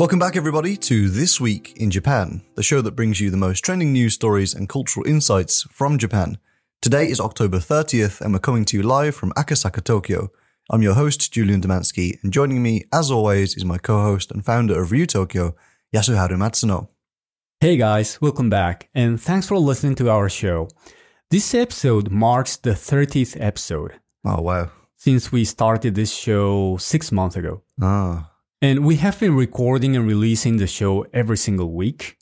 Welcome back, everybody, to This Week in Japan, the show that brings you the most trending news stories and cultural insights from Japan. Today is October 30th, and we're coming to you live from Akasaka, Tokyo. I'm your host, Julian Demansky, and joining me, as always, is my co host and founder of Ryu Tokyo, Yasuharu Matsuno. Hey guys, welcome back, and thanks for listening to our show. This episode marks the 30th episode Oh, wow. since we started this show six months ago. Ah, And we have been recording and releasing the show every single week.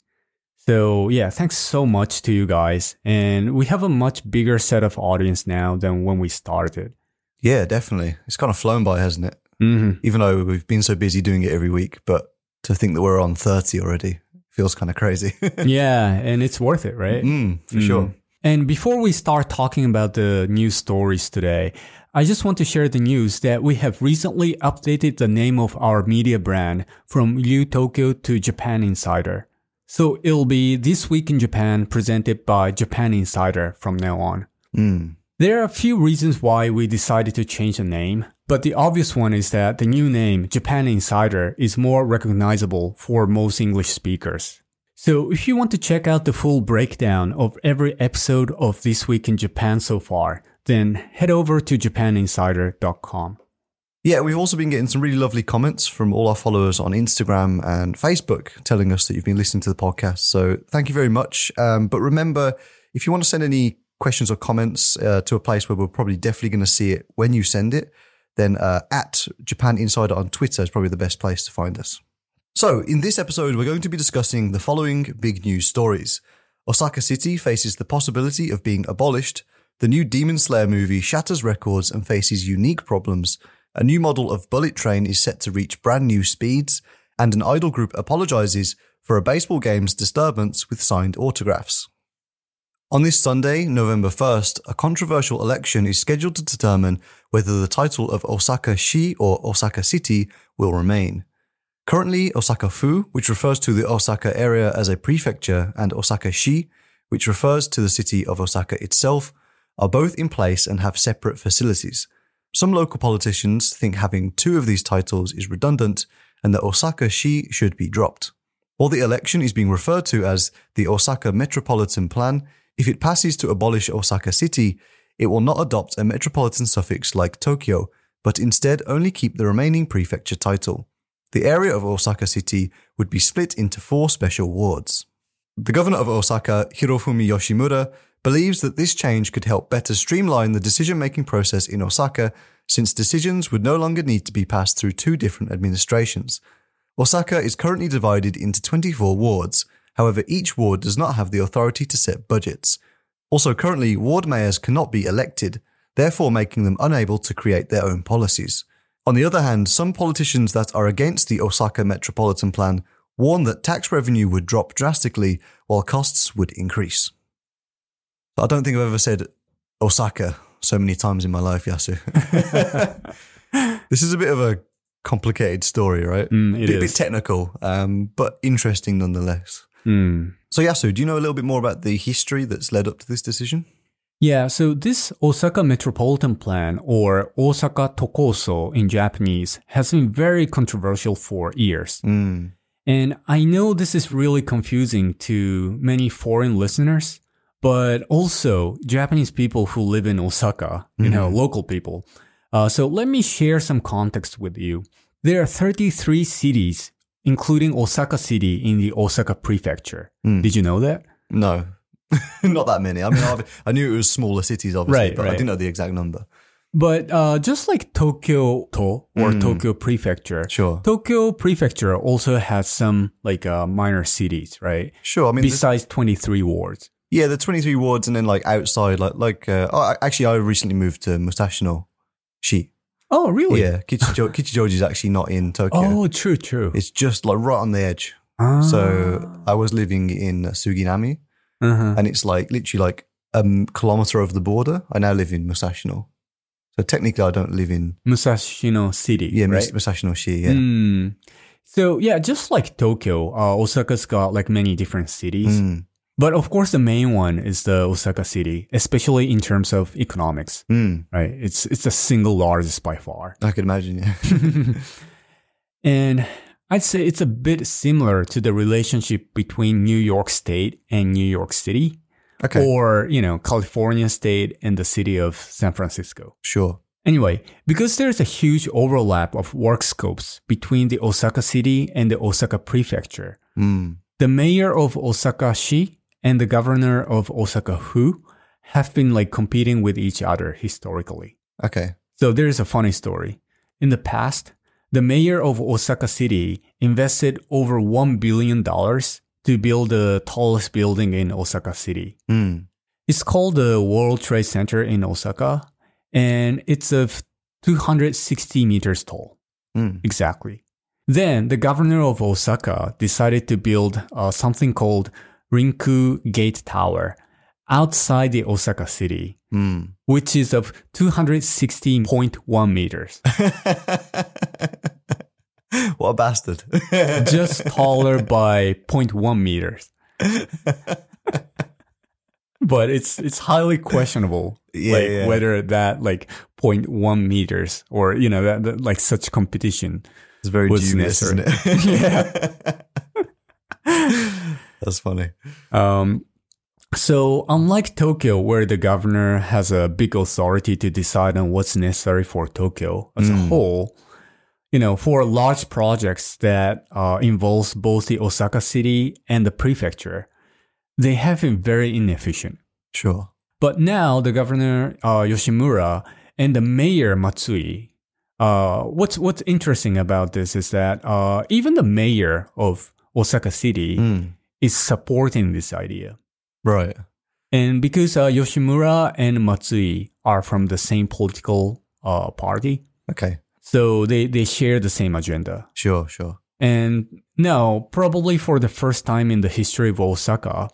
So, yeah, thanks so much to you guys. And we have a much bigger set of audience now than when we started. yeah, definitely. It's kind of flown by, hasn't it? Mm-hmm. Even though we've been so busy doing it every week, but to think that we're on 30 already feels kind of crazy. yeah, and it's worth it, right? mm, for Mm. sure. And before we start talking about the news stories today, I just want to share the news that we have recently updated the name of our media brand from Ryu Tokyo to Japan Insider. So it'll be This Week in Japan presented by Japan Insider from now on. Mm. There are a few reasons why we decided to change the name, but the obvious one is that the new name, Japan Insider, is more recognizable for most English speakers. So if you want to check out the full breakdown of every episode of This Week in Japan so far, then head over to japaninsider.com. Yeah, we've also been getting some really lovely comments from all our followers on Instagram and Facebook telling us that you've been listening to the podcast. So thank you very much. Um, but remember, if you want to send any questions or comments uh, to a place where we're probably definitely going to see it when you send it, then uh, at Japan Insider on Twitter is probably the best place to find us. So, in this episode, we're going to be discussing the following big news stories. Osaka City faces the possibility of being abolished. The new Demon Slayer movie shatters records and faces unique problems. A new model of bullet train is set to reach brand new speeds. And an idol group apologizes for a baseball game's disturbance with signed autographs. On this Sunday, November 1st, a controversial election is scheduled to determine whether the title of Osaka Shi or Osaka City will remain. Currently, Osaka Fu, which refers to the Osaka area as a prefecture, and Osaka Shi, which refers to the city of Osaka itself, are both in place and have separate facilities. Some local politicians think having two of these titles is redundant and that Osaka Shi should be dropped. While the election is being referred to as the Osaka Metropolitan Plan, if it passes to abolish Osaka City, it will not adopt a metropolitan suffix like Tokyo, but instead only keep the remaining prefecture title. The area of Osaka City would be split into four special wards. The governor of Osaka, Hirofumi Yoshimura, believes that this change could help better streamline the decision making process in Osaka since decisions would no longer need to be passed through two different administrations. Osaka is currently divided into 24 wards, however, each ward does not have the authority to set budgets. Also, currently, ward mayors cannot be elected, therefore making them unable to create their own policies. On the other hand, some politicians that are against the Osaka Metropolitan Plan warn that tax revenue would drop drastically while costs would increase. I don't think I've ever said Osaka so many times in my life, Yasu. this is a bit of a complicated story, right? Mm, it bit, bit is. technical, um, but interesting nonetheless. Mm. So, Yasu, do you know a little bit more about the history that's led up to this decision? Yeah, so this Osaka Metropolitan Plan, or Osaka Tokoso in Japanese, has been very controversial for years. Mm. And I know this is really confusing to many foreign listeners, but also Japanese people who live in Osaka, you know, local people. Uh, so let me share some context with you. There are 33 cities, including Osaka City in the Osaka Prefecture. Did you know that? No, not that many. I mean, I've, I knew it was smaller cities, obviously, Right, but I right. didn't know the exact number. But uh, just like Tokyo to or Tokyo Prefecture, Sure. Tokyo Prefecture also has some like uh, minor cities, right? Sure. I mean, Besides 23 wards. yeah, the 23 wards and then like outside, like, like, uh, oh, actually, I recently moved to Musashino Shi. Oh, really? Yeah. Kichijo- Kichijoji is actually not in Tokyo. Oh, true, true. It's just like right on the edge. Ah. So I was living in Suginami Uh-huh. and it's like literally like a kilometer over the border. I now live in Musashino. So technically, I don't live in Musashino City. yeah right? Musashino City. Yeah. Mm. So yeah, just like Tokyo, uh, Osaka's got like many different cities. Mm. But of course, the main one is the Osaka city, especially in terms of economics. Mm, Right? It's it's the single largest by far. I can imagine. Yeah. And I'd say it's a bit similar to the relationship between New York State and New York City, Okay. or you know, California State and the city of San Francisco. sure. Anyway, because there's a huge overlap of work scopes between the Osaka city and the Osaka prefecture, Mm, the mayor of Osaka-shi and the governor of Osaka-fu have been like competing with each other historically. okay. So there's a funny story. In the past, the mayor of Osaka City invested over $1 billion to build the tallest building in Osaka City. Mm, It's called the World Trade Center in Osaka, and it's of 260 meters tall. mm. Exactly. Then the governor of Osaka decided to build uh, something called Rinku Gate Tower outside the Osaka city, Mm. which is of 216.1 meters, what a bastard. just taller by 0.1 meters. but it's it's highly questionable Yeah, like yeah. whether that like 0.1 meters or you know that, that like such competition It's very was dubious, isn't necessary. it? That's funny. Um, so, unlike Tokyo, where the governor has a big authority to decide on what's necessary for Tokyo as a Mm. whole, you know, for large projects that uh, involves both the Osaka city and the prefecture, they have been very inefficient. Sure. But now the governor uh, Yoshimura and the mayor Matsui, uh, what's what's interesting about this is that uh, even the mayor of Osaka city Mm. Is supporting this idea. Right. And because uh, Yoshimura and Matsui are from the same political uh, party, Okay. so they, they share the same agenda. Sure, sure. And now, probably for the first time in the history of Osaka,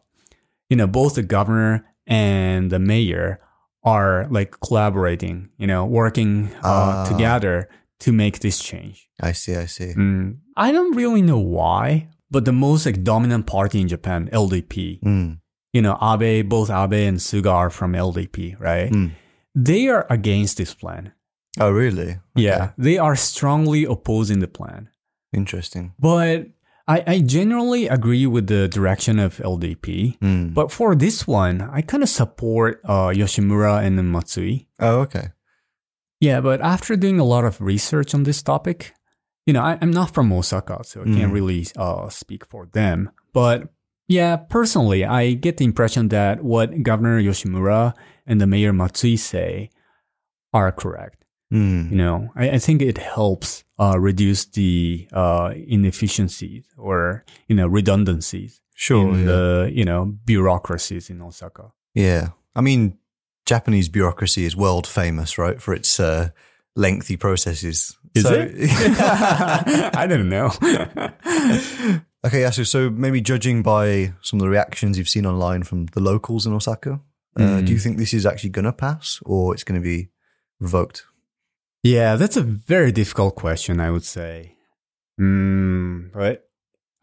you know, both the governor and the mayor are like collaborating, you know, working uh, Ah. together to make this change. I see, I see. Mm, I don't really know why, but the most like dominant party in Japan, LDP, Mm. you know, Abe, both Abe and Suga are from LDP, right? Mm. They are against this plan. Oh, really? Yeah, they are strongly opposing the plan. Interesting. But I, I generally agree with the direction of LDP. Mm. But for this one, I kind of support uh, Yoshimura and Matsui. oh, okay. Yeah, but after doing a lot of research on this topic, you know, I, I'm not from Osaka, so I can't Mm. really uh, speak for them. But yeah, personally, I get the impression that what Governor Yoshimura and the Mayor Matsui say are correct. Mm. You know, I, I think it helps uh, reduce the uh, inefficiencies or you know redundancies Sure. in yeah. the you know bureaucracies in Osaka. yeah. I mean, Japanese bureaucracy is world famous, right, for its uh, lengthy processes. Is So- I don't know. okay, Yasu. So maybe judging by some of the reactions you've seen online from the locals in Osaka, uh, Mm. do you think this is actually going to pass or it's going to be revoked? yeah, that's a very difficult question. I would say, mm, but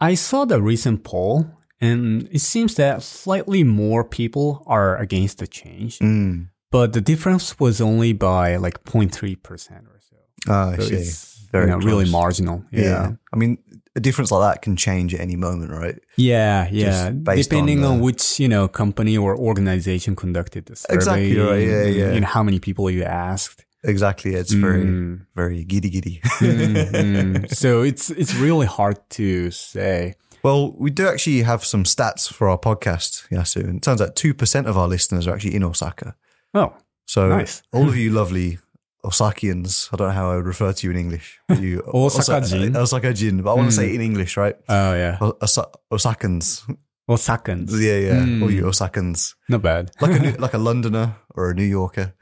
I saw the recent poll, and it seems that slightly more people are against the change, Mm. But the difference was only by like 0.3 percent or so. Ah, I So see. it's Very you know, really marginal. Yeah. Yeah. I mean, a difference like that can change at any moment, right? Yeah, yeah. Depending on on, which you know company or organization conducted the survey, Exactly right, yeah, and, yeah. You know how many people you asked. Exactly. It's very, Mm, very giddy giddy. mm, mm. So it's it's really hard to say. well, we do actually have some stats for our podcast, Yasu. And it turns out 2% of our listeners are actually in Osaka. Oh, So Nice. all of you lovely Osakians, I don't know how I would refer to you in English. You, Osaka-jin. Osaka-jin, but I want to Mm. say it in English, right? oh yeah. Osa- Osakans. Osakans. Yeah, yeah. Mm. All you Osakans. Not bad. Like a, New- like a Londoner or a New Yorker.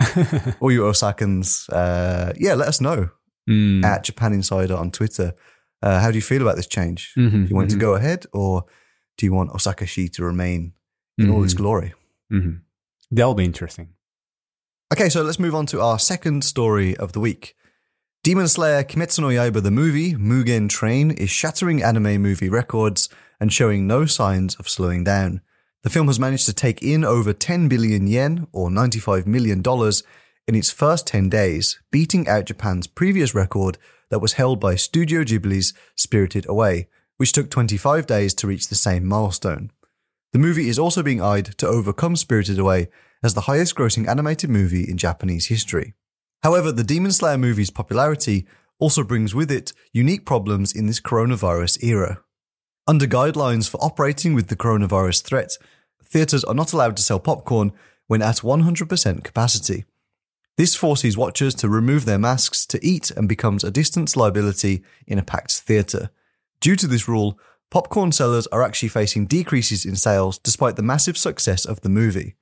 All you Osakans. Uh, yeah, let us know Mm. at Japan Insider on Twitter. Uh, how do you feel about this change? Mhm, Do you want it mhm, to go ahead or do you want Osaka-shi to remain in all its mhm, glory? mhm. That'll be interesting. Okay, so let's move on to our second story of the week. Demon Slayer Kimetsu no Yaiba the movie, Mugen Train, is shattering anime movie records and showing no signs of slowing down. The film has managed to take in over 10 billion yen, or $95 million, in its first 10 days, beating out Japan's previous record that was held by Studio Ghibli's Spirited Away, which took 25 days to reach the same milestone. The movie is also being eyed to overcome Spirited Away as the highest grossing animated movie in Japanese history. However, the Demon Slayer movie's popularity also brings with it unique problems in this coronavirus era. Under guidelines for operating with the coronavirus threat, theatres are not allowed to sell popcorn when at 100% capacity. This forces watchers to remove their masks to eat and becomes a distance liability in a packed theatre. Due to this rule, popcorn sellers are actually facing decreases in sales despite the massive success of the movie.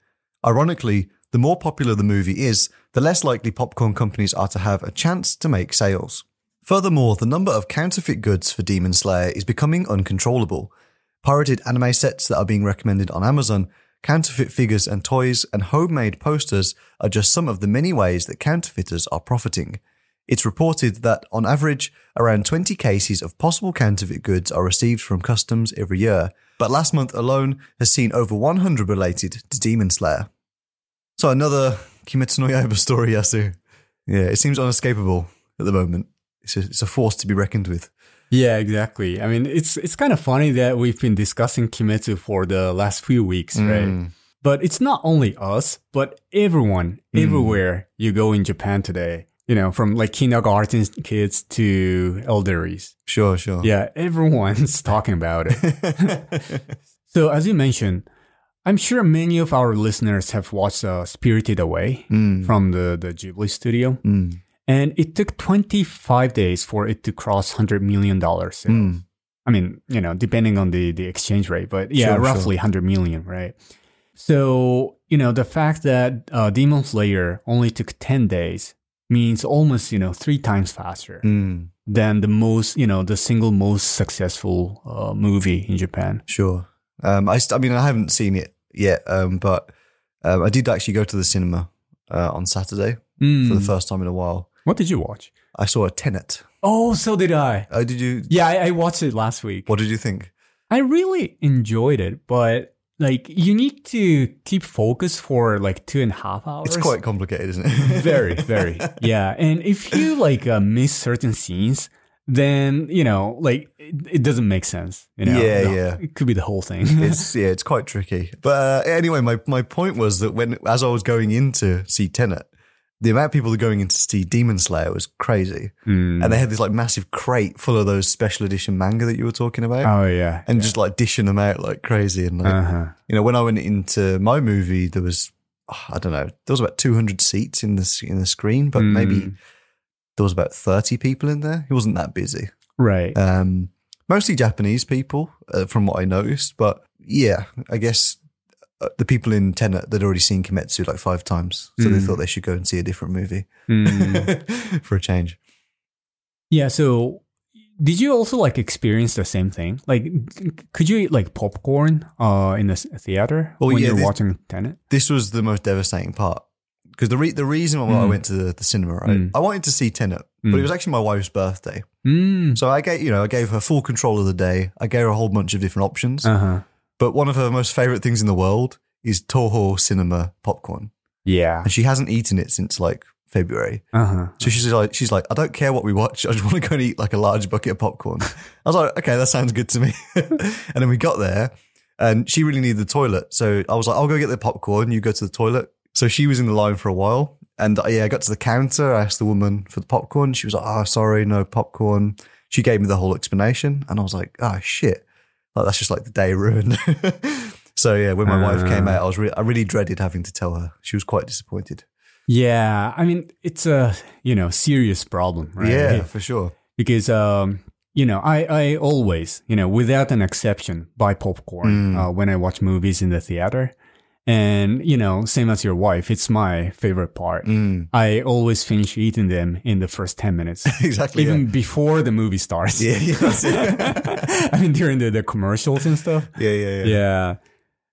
Ironically, the more popular the movie is, the less likely popcorn companies are to have a chance to make sales. Furthermore, the number of counterfeit goods for Demon Slayer is becoming uncontrollable. Pirated anime sets that are being recommended on Amazon, counterfeit figures and toys, and homemade posters are just some of the many ways that counterfeiters are profiting. It's reported that, on average, around 20 cases of possible counterfeit goods are received from customs every year, but last month alone has seen over 100 related to Demon Slayer. So another Kimetsu no Yaiba story, Yasu. Yeah, it seems unescapable at the moment. It's a, it's a force to be reckoned with. Yeah, exactly. I mean, it's it's kind of funny that we've been discussing Kimetsu for the last few weeks, mm. right? But it's not only us, but everyone, mm. everywhere you go in Japan today. You know, from like kindergarten kids to elderlies. Sure, sure. Yeah, everyone's talking about it. so, as you mentioned, I'm sure many of our listeners have watched uh, Spirited Away from the, the Ghibli studio. Mm. And it took 25 days for it to cross $100 million sales. Mm. I mean, you know, depending on the, the exchange rate, but yeah, Sure, roughly 100 million, right? So, you know, the fact that uh, Demon Slayer only took 10 days means almost, you know, three times faster Mm. than the most, you know, the single most successful uh, movie in Japan. Sure. Um, I, st- I mean, I haven't seen it yet, um, but um, I did actually go to the cinema uh, on Saturday for Mm. the first time in a while. What did you watch? I saw a Tenet. Oh, so did I. Oh, did you? Yeah, I, I watched it last week. What did you think? I really enjoyed it, but like you need to keep focus for like two and a half hours. It's quite complicated, isn't it? very, very. Yeah. And if you like uh, miss certain scenes, then, you know, like it, it doesn't make sense. You know? Yeah, The- yeah. It could be the whole thing. it's yeah, it's quite tricky. But uh, anyway, my my point was that when as I was going in to see Tenet, the amount of people that are going in to see Demon Slayer was crazy, Mm. and they had this like massive crate full of those special edition manga that you were talking about. Oh, yeah. and just like dishing them out like crazy. And like, Uh-huh. you know, when I went into my movie, there was, oh, I don't know, there was about 200 seats in the, in the screen, but maybe Mm. there was about 30 people in there. It wasn't that busy. Right. Um, mostly Japanese people, uh, from what I noticed. But yeah, I guess the people in Tenet, they'd already seen Kimetsu like five times. So they Mm. thought they should go and see a different movie Mm. for a change. yeah. So did you also like experience the same thing? Like, could you eat like popcorn uh, in the theater Well, when yeah, you're this- watching Tenet? This was the most devastating part. Because the, re- the reason why I Mm. went to the, the cinema, right? Mm. I wanted to see Tenet, but Mm. it was actually my wife's birthday. Mm. So I gave, you know, I gave her full control of the day. I gave her a whole bunch of different options. Uh huh. But one of her most favorite things in the world is Toho Cinema popcorn, Yeah. and she hasn't eaten it since like February. Uh huh. So she's like, she's like, I don't care what we watch. I just want to go and eat like a large bucket of popcorn. I was like, okay, that sounds good to me. and then we got there, and she really needed the toilet. So I was like, I'll go get the popcorn. You go to the toilet. So she was in the line for a while, and uh, yeah, I got to the counter. I asked the woman for the popcorn. She was like, oh, sorry, no popcorn. She gave me the whole explanation, and I was like, oh shit, like that's just like the day ruined. so yeah, when my wife came Uh. out, I was re- I really dreaded having to tell her. She was quite disappointed. Yeah, I mean it's a you know serious problem, right? Yeah, for sure. because um you know I I always you know without an exception buy popcorn Mm. uh, when I watch movies in the theater, and you know same as your wife, it's my favorite part. Mm, I always finish eating them in the first ten minutes. exactly. yeah. Even before the movie starts. Yeah, yeah. I mean, during the, the commercials and stuff. yeah, yeah, yeah. Yeah.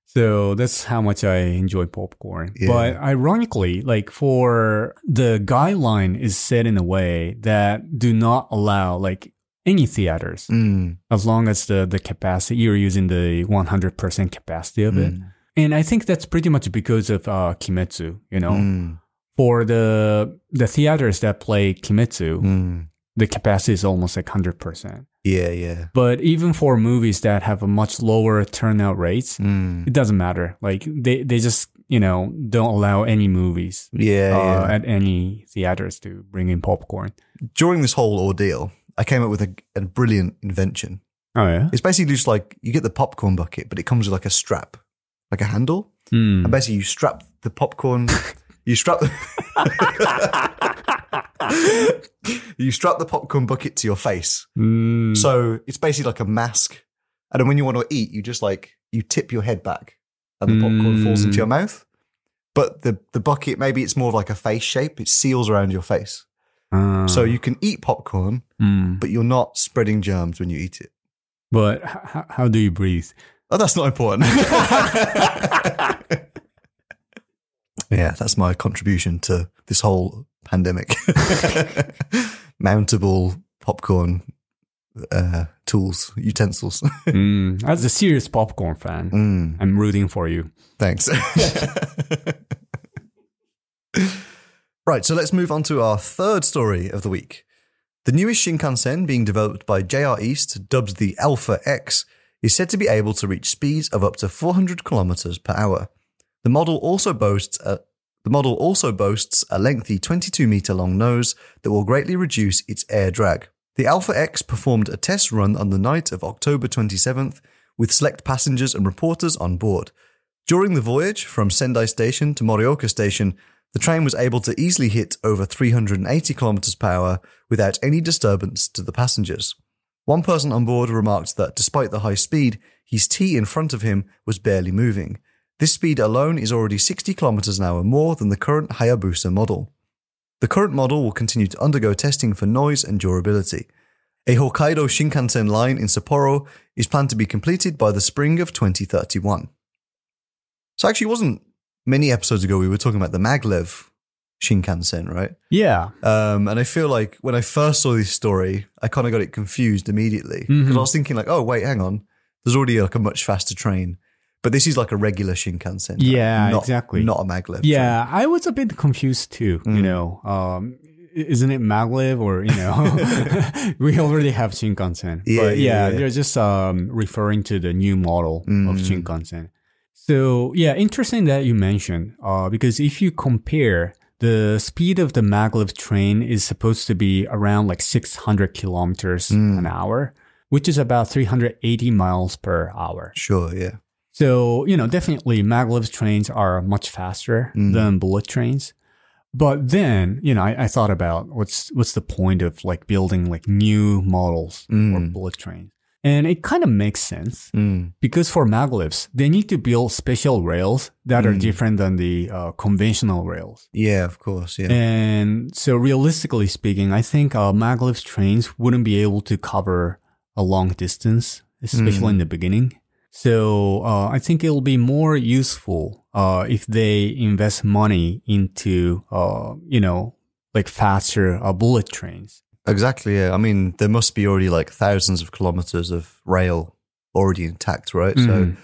So that's how much I enjoy popcorn. Yeah. But ironically, like for the guideline is set in a way that do not allow like any theaters Mm, as long as the, the capacity you're using the 100% capacity of it. And I think that's pretty much because of uh, Kimetsu. You know, Mm, for the the theaters that play Kimetsu, mm. the capacity is almost like hundred percent. Yeah, yeah. But even for movies that have a much lower turnout rates, Mm. it doesn't matter. Like they, they just you know don't allow any movies Yeah, uh, yeah. at any theaters to bring in popcorn. During this whole ordeal, I came up with a, a brilliant invention. Oh yeah. It's basically just like you get the popcorn bucket, but it comes with like a strap, like a handle. Mm. And basically, you strap the popcorn. you strap the. you strap the popcorn bucket to your face, Mm. so it's basically like a mask. And then when you want to eat, you just like you tip your head back, and the popcorn falls into Mm. your mouth. But the the bucket maybe it's more of like a face shape. It seals around your face, Uh, so you can eat popcorn, mm. but you're not spreading germs when you eat it. But h- how do you breathe? Oh, that's not important. yeah, that's my contribution to this whole pandemic. Mountable popcorn uh, tools, utensils. mm. As a serious popcorn fan, Mm, I'm rooting for you. thanks. right, so let's move on to our third story of the week. The newest Shinkansen, being developed by JR East, dubbed the Alpha X, is said to be able to reach speeds of up to 400 kilometers per hour. The model also boasts a the model also boasts a lengthy 22 meter long nose that will greatly reduce its air drag. The Alpha X performed a test run on the night of October 27th with select passengers and reporters on board. During the voyage from Sendai Station to Morioka Station, the train was able to easily hit over 380 km per hour without any disturbance to the passengers. One person on board remarked that despite the high speed, his tea in front of him was barely moving. This speed alone is already 60 kilometers an hour more than the current Hayabusa model. The current model will continue to undergo testing for noise and durability. A Hokkaido Shinkansen line in Sapporo is planned to be completed by the spring of 2031. So actually, it wasn't many episodes ago we were talking about the Maglev Shinkansen, right? Yeah. Um, and I feel like when I first saw this story, I kind of got it confused immediately because Mhm. I was thinking like, oh wait, hang on, there's already like a much faster train, but this is like a regular Shinkansen. right? Yeah, Not- exactly. Not a maglev. Yeah, I was a bit confused too. You Mm. know, um, isn't it maglev or you know, we already have Shinkansen. Yeah, but yeah, yeah, yeah. they're just um, referring to the new model of Mm. Shinkansen. So yeah, interesting that you mentioned uh, because if you compare the speed of the maglev train is supposed to be around like 600 kilometers Mm. an hour, which is about 380 miles per hour. Sure. Yeah. So, you know, definitely maglev trains are much faster Mm. than bullet trains. But then, you know, I, I thought about what's what's the point of like building like new models for Mm. bullet trains. And it kind of makes sense Mm. because for maglevs, they need to build special rails that are Mm. different than the uh, conventional rails. Yeah. Of course. Yeah. And so realistically speaking, I think uh, maglev trains wouldn't be able to cover a long distance, especially Mm. in the beginning. So uh, I think it'll be more useful uh, if they invest money into, uh, you know, like faster uh, bullet trains. Exactly. Yeah. I mean, there must be already like thousands of kilometers of rail already intact, right? So Mhm.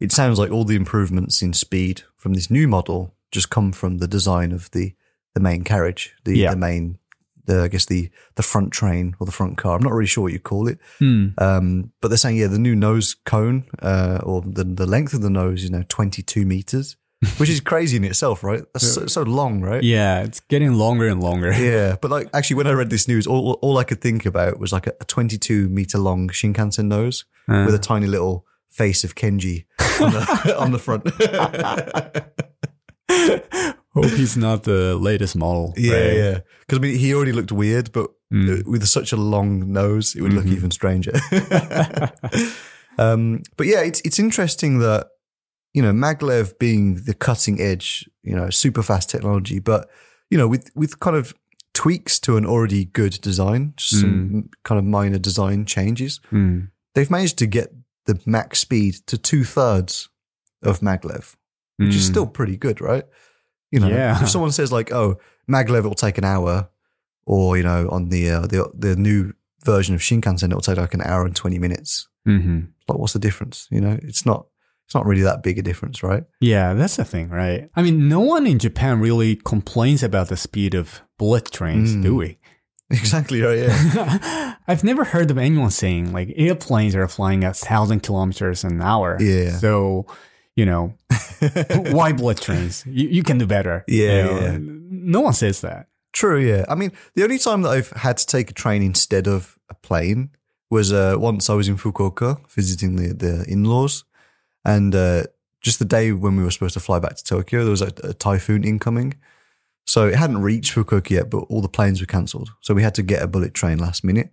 it sounds like all the improvements in speed from this new model just come from the design of the the main carriage, the Yeah. the main, the I guess the the front train or the front car. I'm not really sure what you call it, Hmm. um, but they're saying yeah, the new nose cone uh, or the the length of the nose is now 22 meters, which is crazy in itself, right? That's so, so long, right? Yeah, it's getting longer and longer. Yeah, but like actually, when I read this news, all all I could think about was like a, a 22 meter long Shinkansen nose Uh, with a tiny little face of Kenji on the, on the front. hope he's not the latest model. yeah, right? yeah. Because I mean, he already looked weird, but Mm. with such a long nose, it would look Mhm. even stranger. um, but yeah, it's it's interesting that you know maglev being the cutting edge, you know, super fast technology, but you know, with with kind of tweaks to an already good design, just some kind of minor design changes, Hmm. they've managed to get the max speed to two thirds of maglev, which is Hmm. still pretty good, right? You know, Yeah. if someone says like, "Oh, maglev will take an hour," or you know, on the uh, the the new version of Shinkansen, it'll take like an hour and twenty minutes. Mhm. Like, what's the difference? You know, it's not it's not really that big a difference, right? Yeah, that's the thing, right? I mean, no one in Japan really complains about the speed of bullet trains, Mm. do we? Exactly right. Yeah. I've never heard of anyone saying like airplanes are flying at thousand kilometers an hour. Yeah. So, you know, why bullet trains? You, you can do better. Yeah, You know, yeah. No one says that. True, yeah. I mean, the only time that I've had to take a train instead of a plane was uh, once I was in Fukuoka visiting the, the in laws. And uh, just the day when we were supposed to fly back to Tokyo, there was a, a typhoon incoming. So it hadn't reached Fukuoka yet, but all the planes were cancelled. So we had to get a bullet train last minute.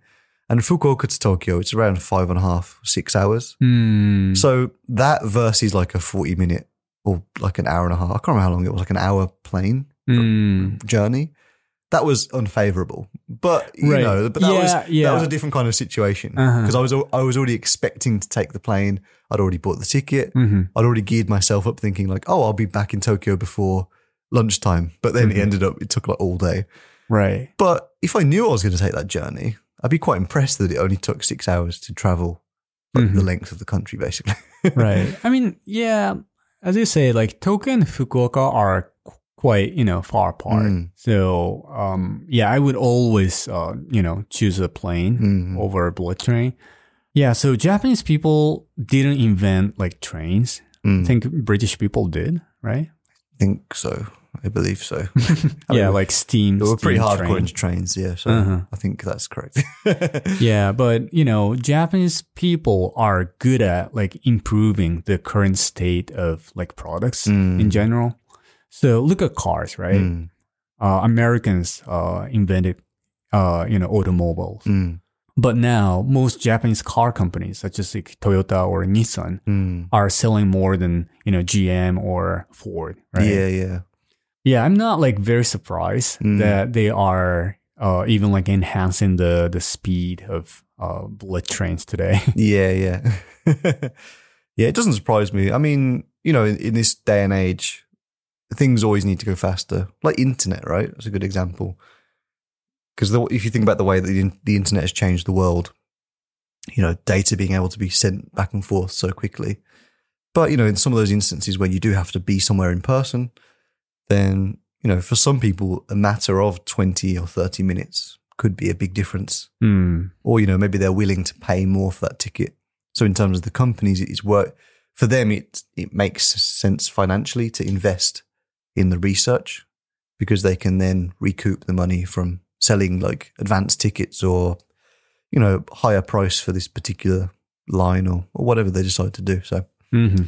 And Fukuoka to Tokyo, it's around five and a half, six hours. Hmm. So that versus like a 40 minute or like an hour and a half. I can't remember how long it was, like an hour plane Hmm. journey. That was unfavorable, but you Right. know, but that Yeah, was yeah. that was a different kind of situation Uh-huh. because I was I was already expecting to take the plane. I'd already bought the ticket. hmm I'd already geared myself up, thinking like, oh, I'll be back in Tokyo before lunchtime. But then Mhm. it ended up it took like all day. Right. But if I knew I was going to take that journey, I'd be quite impressed that it only took six hours to travel like, the Mhm. length of the country, basically. right. I mean, yeah, as you say, like Tokyo and Fukuoka are quite, you know, far apart. Mm. So, um, yeah, I would always, uh, you know, choose a plane Mhm. over a bullet train. Yeah. So Japanese people didn't invent like trains. Mm, I think British people did, right? I think so. I believe so. I yeah, mean, like steam. They were pretty hardcore train. into trains, yeah. So Uh-huh. I think that's correct. Yeah, but you know, Japanese people are good at like improving the current state of like products Mm. in general. So look at cars, right? Mm, Uh, Americans uh, invented, uh, you know, automobiles, mm, but now most Japanese car companies, such as like Toyota or Nissan, mm. are selling more than you know GM or Ford, right? Yeah, yeah. Yeah, I'm not like very surprised Mm. that they are uh, even like enhancing the the speed of uh, bullet trains today. Yeah, yeah. yeah, it doesn't surprise me. I mean, you know, in, in this day and age, things always need to go faster. Like internet, right? That's a good example. Because if you think about the way that the, the internet has changed the world, you know, data being able to be sent back and forth so quickly. But, you know, in some of those instances where you do have to be somewhere in person, then, you know, for some people, a matter of 20 or 30 minutes could be a big difference Hmm. or you know maybe they're willing to pay more for that ticket. So in terms of the companies, it's work for them. It it makes sense financially to invest in the research because they can then recoup the money from selling like advanced tickets or you know higher price for this particular line or, or whatever they decide to do. So hmm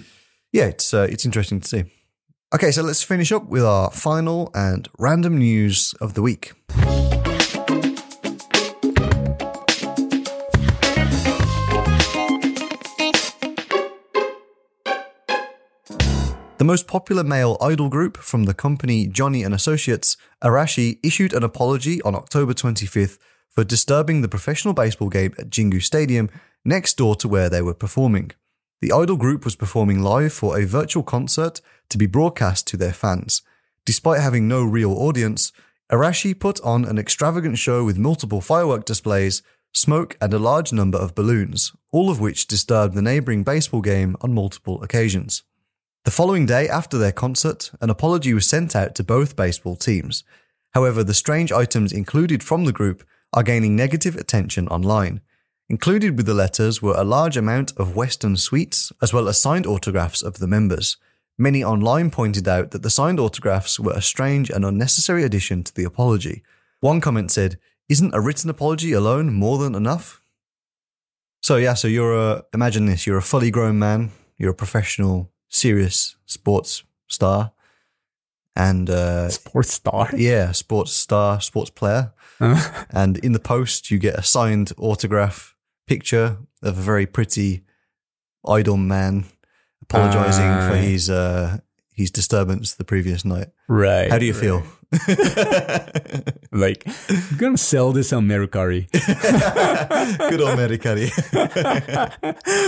yeah, it's uh, it's interesting to see. Okay, so let's finish up with our final and random news of the week. The most popular male idol group from the company Johnny and Associates, Arashi, issued an apology on October 25th for disturbing the professional baseball game at Jingu Stadium next door to where they were performing. The idol group was performing live for a virtual concert to be broadcast to their fans. Despite having no real audience, Arashi put on an extravagant show with multiple firework displays, smoke, and a large number of balloons, all of which disturbed the neighboring baseball game on multiple occasions. The following day after their concert, an apology was sent out to both baseball teams. However, the strange items included from the group are gaining negative attention online. Included with the letters were a large amount of Western sweets, as well as signed autographs of the members. Many online pointed out that the signed autographs were a strange and unnecessary addition to the apology. One comment said, Isn't a written apology alone more than enough? So, yeah, so you're a, imagine this, you're a fully grown man, you're a professional, serious sports star, and, uh, Sports star. yeah, sports star, sports player. Uh, And in the post, you get a signed autograph picture of a very pretty idol man apologizing Ah, for his uh, his disturbance the previous night. right. How do you feel? Like, I'm gonna sell this on Mercari. Good old Medicari.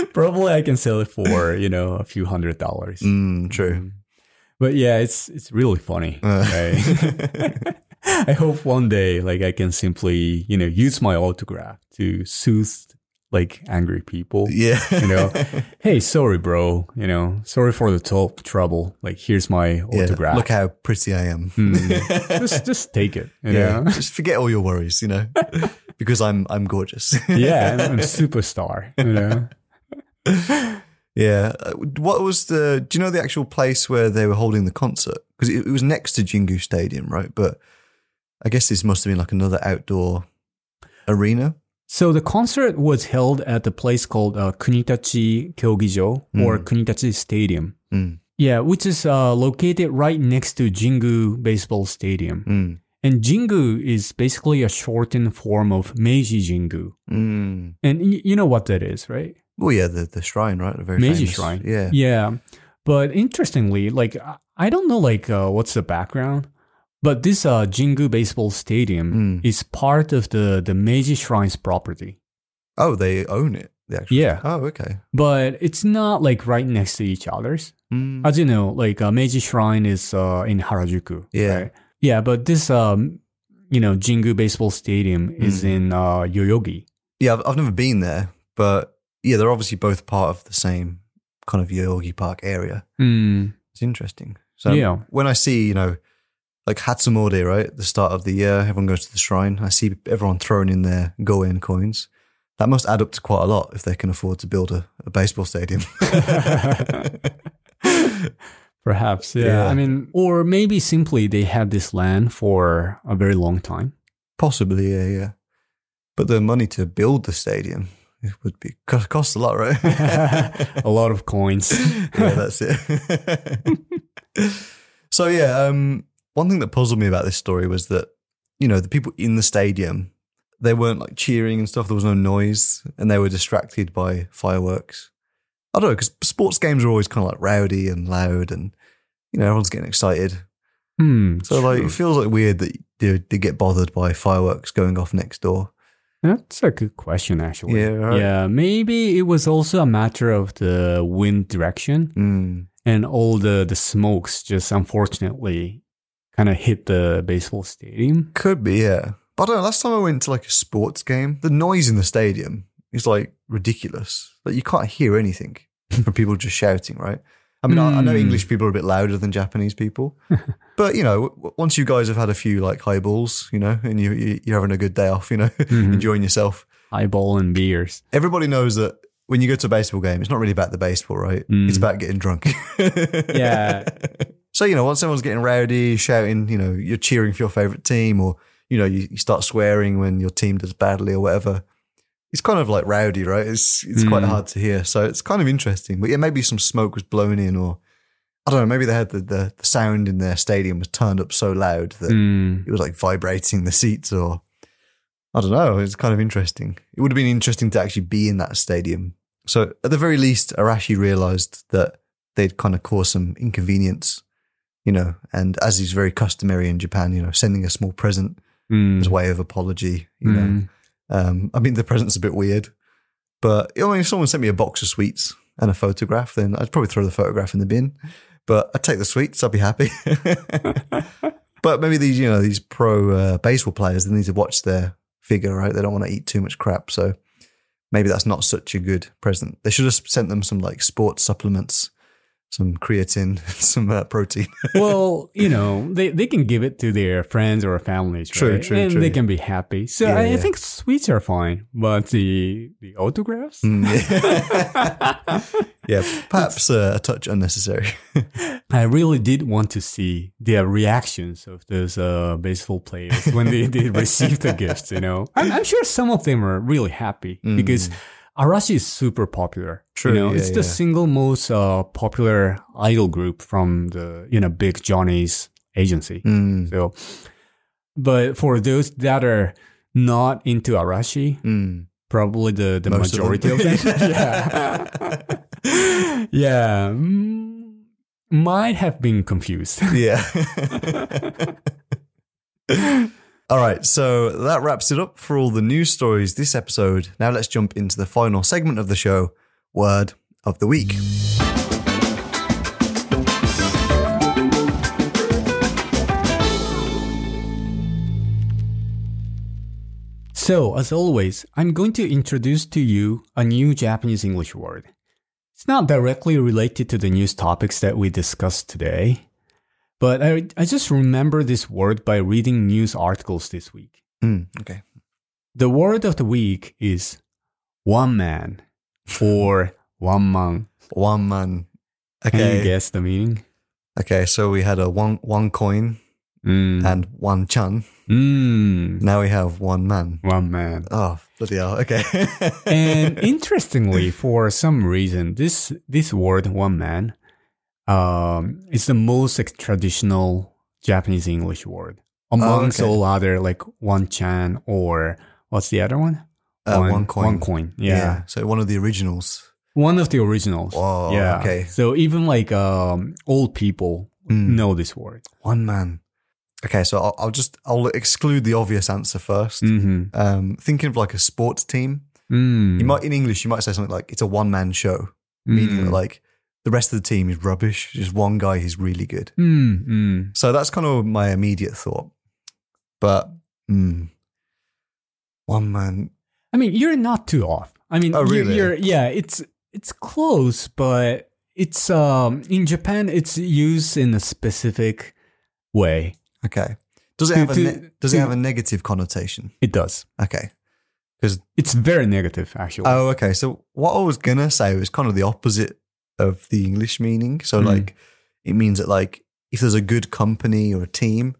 Probably I can sell it for you know a few hundred dollars. mm, true. But yeah, it's it's really funny. Uh. right? I hope one day like I can simply you know use my autograph to soothe like angry people. Yeah. You know, hey, sorry, bro. You know, sorry for the to- trouble. Like, here's my Yeah, autograph. Look how pretty I am. Mm. just, just take it. You Yeah. know? Just forget all your worries, you know, because I'm I'm gorgeous. yeah, I'm, I'm a superstar. You know. yeah. What was the? Do you know the actual place where they were holding the concert? Because it, it was next to Jingu Stadium, right? But I guess this must have been like another outdoor arena. So the concert was held at the place called uh, Kunitachi Kyogijo or Kunitachi Stadium. Mm. Yeah, which is uh, located right next to Jingu Baseball Stadium. Mm. And Jingu is basically a shortened form of Meiji Jingu. Mm. And y- you know what that is, right? Well, yeah, the the shrine, right? The very Meiji famous- Shrine. Yeah. Yeah. But interestingly, like I- I don't know like uh, what's the background, but this uh, Jingu Baseball Stadium Mm. is part of the the Meiji Shrine's property. Oh, they own it. The actual. Yeah. Oh, okay. But it's not like right next to each other's. Mm. As you know, like uh, Meiji Shrine is uh, in Harajuku. Yeah. right? Yeah, but this um you know, Jingu Baseball Stadium is Mm. in uh, Yoyogi. Yeah, I've, I've never been there, but yeah, they're obviously both part of the same kind of Yogi Park area. Mm. It's interesting. So Yeah. when I see, you know, like Hatsumode, right, the start of the year, everyone goes to the shrine. I see everyone throwing in their go-en coins. That must add up to quite a lot if they can afford to build a, a baseball stadium. Perhaps, yeah. Yeah. I mean, or maybe simply they had this land for a very long time. Possibly, yeah, yeah. But the money to build the stadium it would be cost, cost a lot, right? a lot of coins. yeah, that's it. so yeah, um, one thing that puzzled me about this story was that you know the people in the stadium they weren't like cheering and stuff. There was no noise, and they were distracted by fireworks. I don't know because sports games are always kind of like rowdy and loud, and you know everyone's getting excited. Hmm. So like it feels like weird that they, they get bothered by fireworks going off next door. That's a good question, actually. Yeah, right. Yeah, maybe it was also a matter of the wind direction Mm. and all the, the smokes just unfortunately kind of hit the baseball stadium. Could be, yeah. But I don't know. Last time I went to like a sports game, the noise in the stadium is like ridiculous. Like you can't hear anything from people just shouting, right? I mean, I, I know Hmm. English people are a bit louder than Japanese people, but you know, once you guys have had a few like highballs, you know, and you, you you're having a good day off, you know, Mhm. enjoying yourself. Highball and beers. Everybody knows that when you go to a baseball game, it's not really about the baseball, right? Mm. It's about getting drunk. Yeah. So, you know, once someone's getting rowdy, shouting, you know, you're cheering for your favorite team or, you know, you, you start swearing when your team does badly or whatever. It's kind of like rowdy, right? It's it's quite Mm. hard to hear. So it's kind of interesting. But yeah, maybe some smoke was blown in or I don't know, maybe they had the, the, the sound in their stadium was turned up so loud that Hmm. it was like vibrating the seats or I don't know. It's kind of interesting. It would have been interesting to actually be in that stadium. So at the very least, Arashi realized that they'd kind of cause some inconvenience, you know, and as is very customary in Japan, you know, sending a small present Hmm. as a way of apology, you know. Hmm. Um, I mean, the present's a bit weird, but I mean, if someone sent me a box of sweets and a photograph, then I'd probably throw the photograph in the bin. But I'd take the sweets. I'd be happy. but maybe these, you know, these pro uh, baseball players, they need to watch their figure, right? They don't want to eat too much crap, so maybe that's not such a good present. They should have sent them some like sports supplements, some creatine, some uh, protein. well, you know, they, they can give it to their friends or families, True, right? true, and true. they can be happy. So Yeah, I, I think sweets are fine, but the the autographs. Mm, yeah. yeah, perhaps uh, a touch unnecessary. I really did want to see their reactions of those uh, baseball players when they, they received the gifts. You know, I'm, I'm sure some of them are really happy because Arashi is super popular. True, you know, yeah, it's the single most uh, popular idol group from the you know big Johnny's agency. Mm, So, but for those that are not into Arashi, mm. probably the, the Most of majority them. of them, yeah, yeah, mm, might have been confused. Yeah. all right, so that wraps it up for all the news stories this episode. Now let's jump into the final segment of the show Word of the Week. So, as always, I'm going to introduce to you a new Japanese English word. It's not directly related to the news topics that we discussed today, but I, I just remember this word by reading news articles this week. Mm, okay. The word of the week is one man or one man. One man. Can you guess the meaning? Okay. So we had a one one coin Mm. and one chun. Mm. Now we have one man. One man. Oh bloody hell. Okay. and interestingly, for some reason, this this word "one man" um, is the most like, traditional Japanese English word amongst okay. all other like one chan or what's the other one? Uh, one coin. One coin. Yeah. So one of the originals. one of the originals. Whoa, yeah. okay. So even like um, old people Mm. know this word. One man. Okay, so I'll, I'll just I'll exclude the obvious answer 1st Mm-hmm. Um, thinking of like a sports team, Mm. you might in English you might say something like it's a one man show, meaning like the rest of the team is rubbish. Just one guy who's really good. Mm, mm. So that's kind of my immediate thought. But mm, one man. I mean, you're not too off. I mean, Oh, you're, really? you're yeah, it's it's close, but it's um in Japan it's used in a specific way. Okay. Does it To- have a to- ne- does it have a negative connotation? It does. Okay. Because it's very negative, actually. Oh, okay. So what I was gonna say was kind of the opposite of the English meaning. So Mm. like it means that like if there's a good company or a team,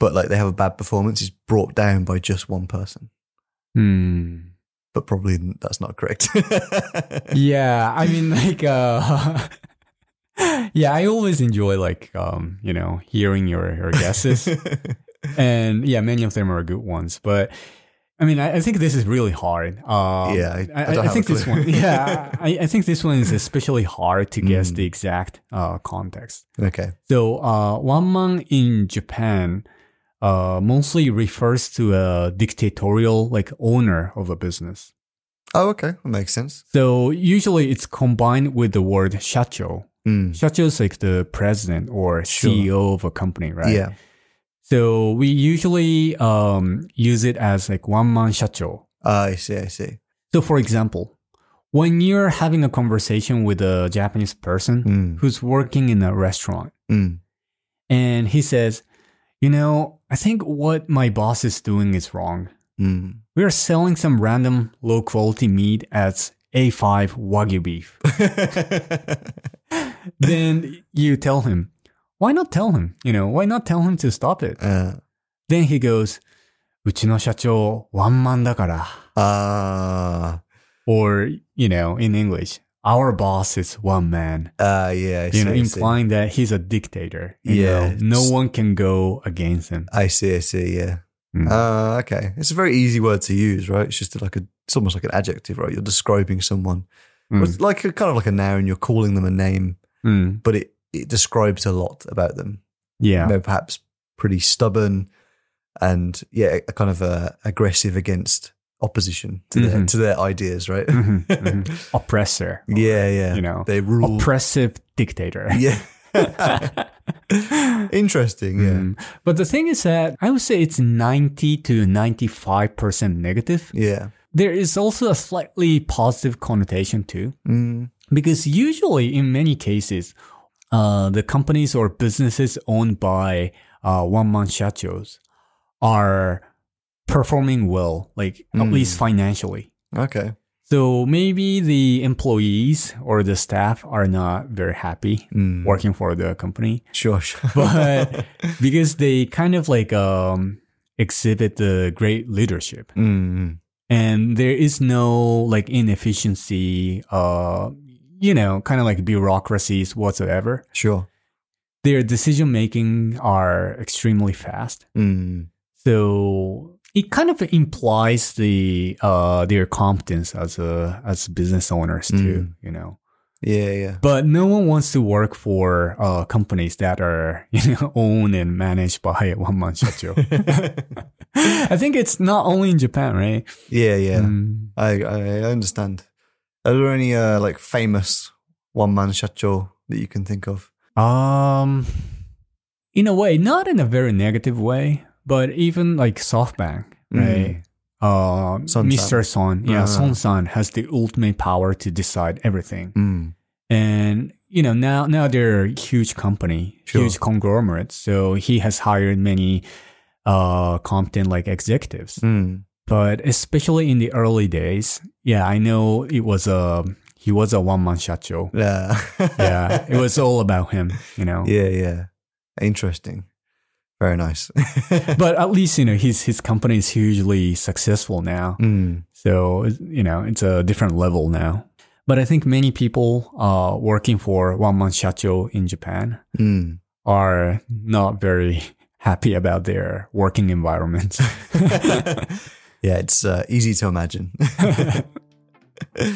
but like they have a bad performance, it's brought down by just one person. Hmm. But probably that's not correct. Yeah, I mean, like, uh, yeah, I always enjoy like um, you know, hearing your your guesses. and yeah, many of them are good ones. But I mean, I, I think this is really hard. Um, Yeah, I- I I, think this one. Yeah, I, I think this one is especially hard to guess Mm. the exact uh, context. okay. So, uh, one man in Japan uh, mostly refers to a dictatorial like owner of a business. Oh, okay. That makes sense. So usually it's combined with the word shacho. Mm. Shacho is like the president or Sure. CEO of a company, right? Yeah. So we usually um, use it as like one man shacho. Ah, I see. I see. So for example, when you're having a conversation with a Japanese person Mm. who's working in a restaurant Mm. and he says, you know, I think what my boss is doing is wrong. Mm. We are selling some random low quality meat as A5 Wagyu beef. then you tell him, why not tell him? You know, why not tell him to stop it? uh, Then he goes, うちの社長ワンマンだから. ah, Or, you know, in English, our boss is one man. ah, yeah. I see, You know, I see. implying that he's a dictator. You Yeah, know, no it's- one can go against him. I see. I see. Yeah. Mm. Ah, okay. It's a very easy word to use, right? It's just like a, it's almost like an adjective, right? You're describing someone. Mm. It's like a kind of like a noun. You're calling them a name, Mm. but it, it describes a lot about them. Yeah. They're perhaps pretty stubborn and yeah, a kind of uh, aggressive against opposition to their Mhm. to their ideas, right? Mhm, mhm. Oppressor. or, yeah, yeah. You know, they rule. oppressive dictator. yeah. Interesting. Yeah. Mm. But the thing is that I would say it's 90 to 95% negative. Yeah. There is also a slightly positive connotation too, Mm. because usually in many cases, uh, the companies or businesses owned by uh, one man shachos are performing well, like at Mm. least financially. Okay. So maybe the employees or the staff are not very happy Mm. working for the company, Sure. sure. but because they kind of like um, exhibit the great leadership Mm. and there is no like inefficiency, uh, you know, kind of like bureaucracies whatsoever. Sure. Their decision making are extremely fast. Mm. So it kind of implies the uh their competence as a as business owners too, you know. Yeah. Yeah. But no one wants to work for uh companies that are you know owned and managed by one man shacho. I think it's not only in Japan, right? yeah. Yeah. Mm. I I understand. Are there any uh, like famous one man shacho that you can think of? Um, in a way, not in a very negative way, but even like SoftBank, Mm. right? uh, Son-san. Mr. Son, yeah, Ah. Son-san has the ultimate power to decide everything. Mm. And you know now now they're a huge company, Sure. huge conglomerate. So he has hired many uh competent like executives. Mm. But especially in the early days, yeah, I know it was a he was a one man shacho. Yeah. Yeah, it was all about him, you know. yeah, yeah. Interesting. Very nice. But at least you know his his company is hugely successful now. Mm. So you know it's a different level now. But I think many people uh, working for one man shacho in Japan Mm. are not very happy about their working environment. Yeah, it's uh, easy to imagine.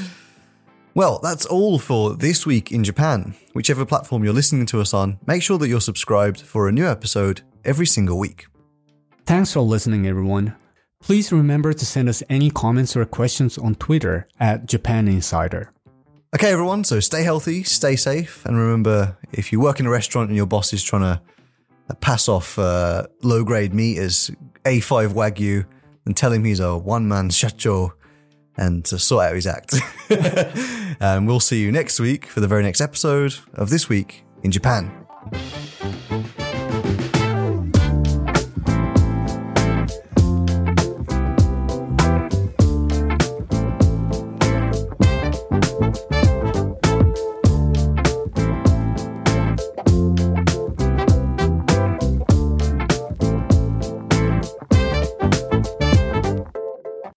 well, that's all for this week in Japan. Whichever platform you're listening to us on, make sure that you're subscribed for a new episode every single week. Thanks for listening, everyone. Please remember to send us any comments or questions on Twitter at Japan Insider. Okay, everyone, so stay healthy, stay safe, and remember if you work in a restaurant and your boss is trying to pass off uh, low grade meat as A5 Wagyu, then tell him he's a one man shacho and to sort out his act. and um, we'll see you next week for the very next episode of This Week in Japan.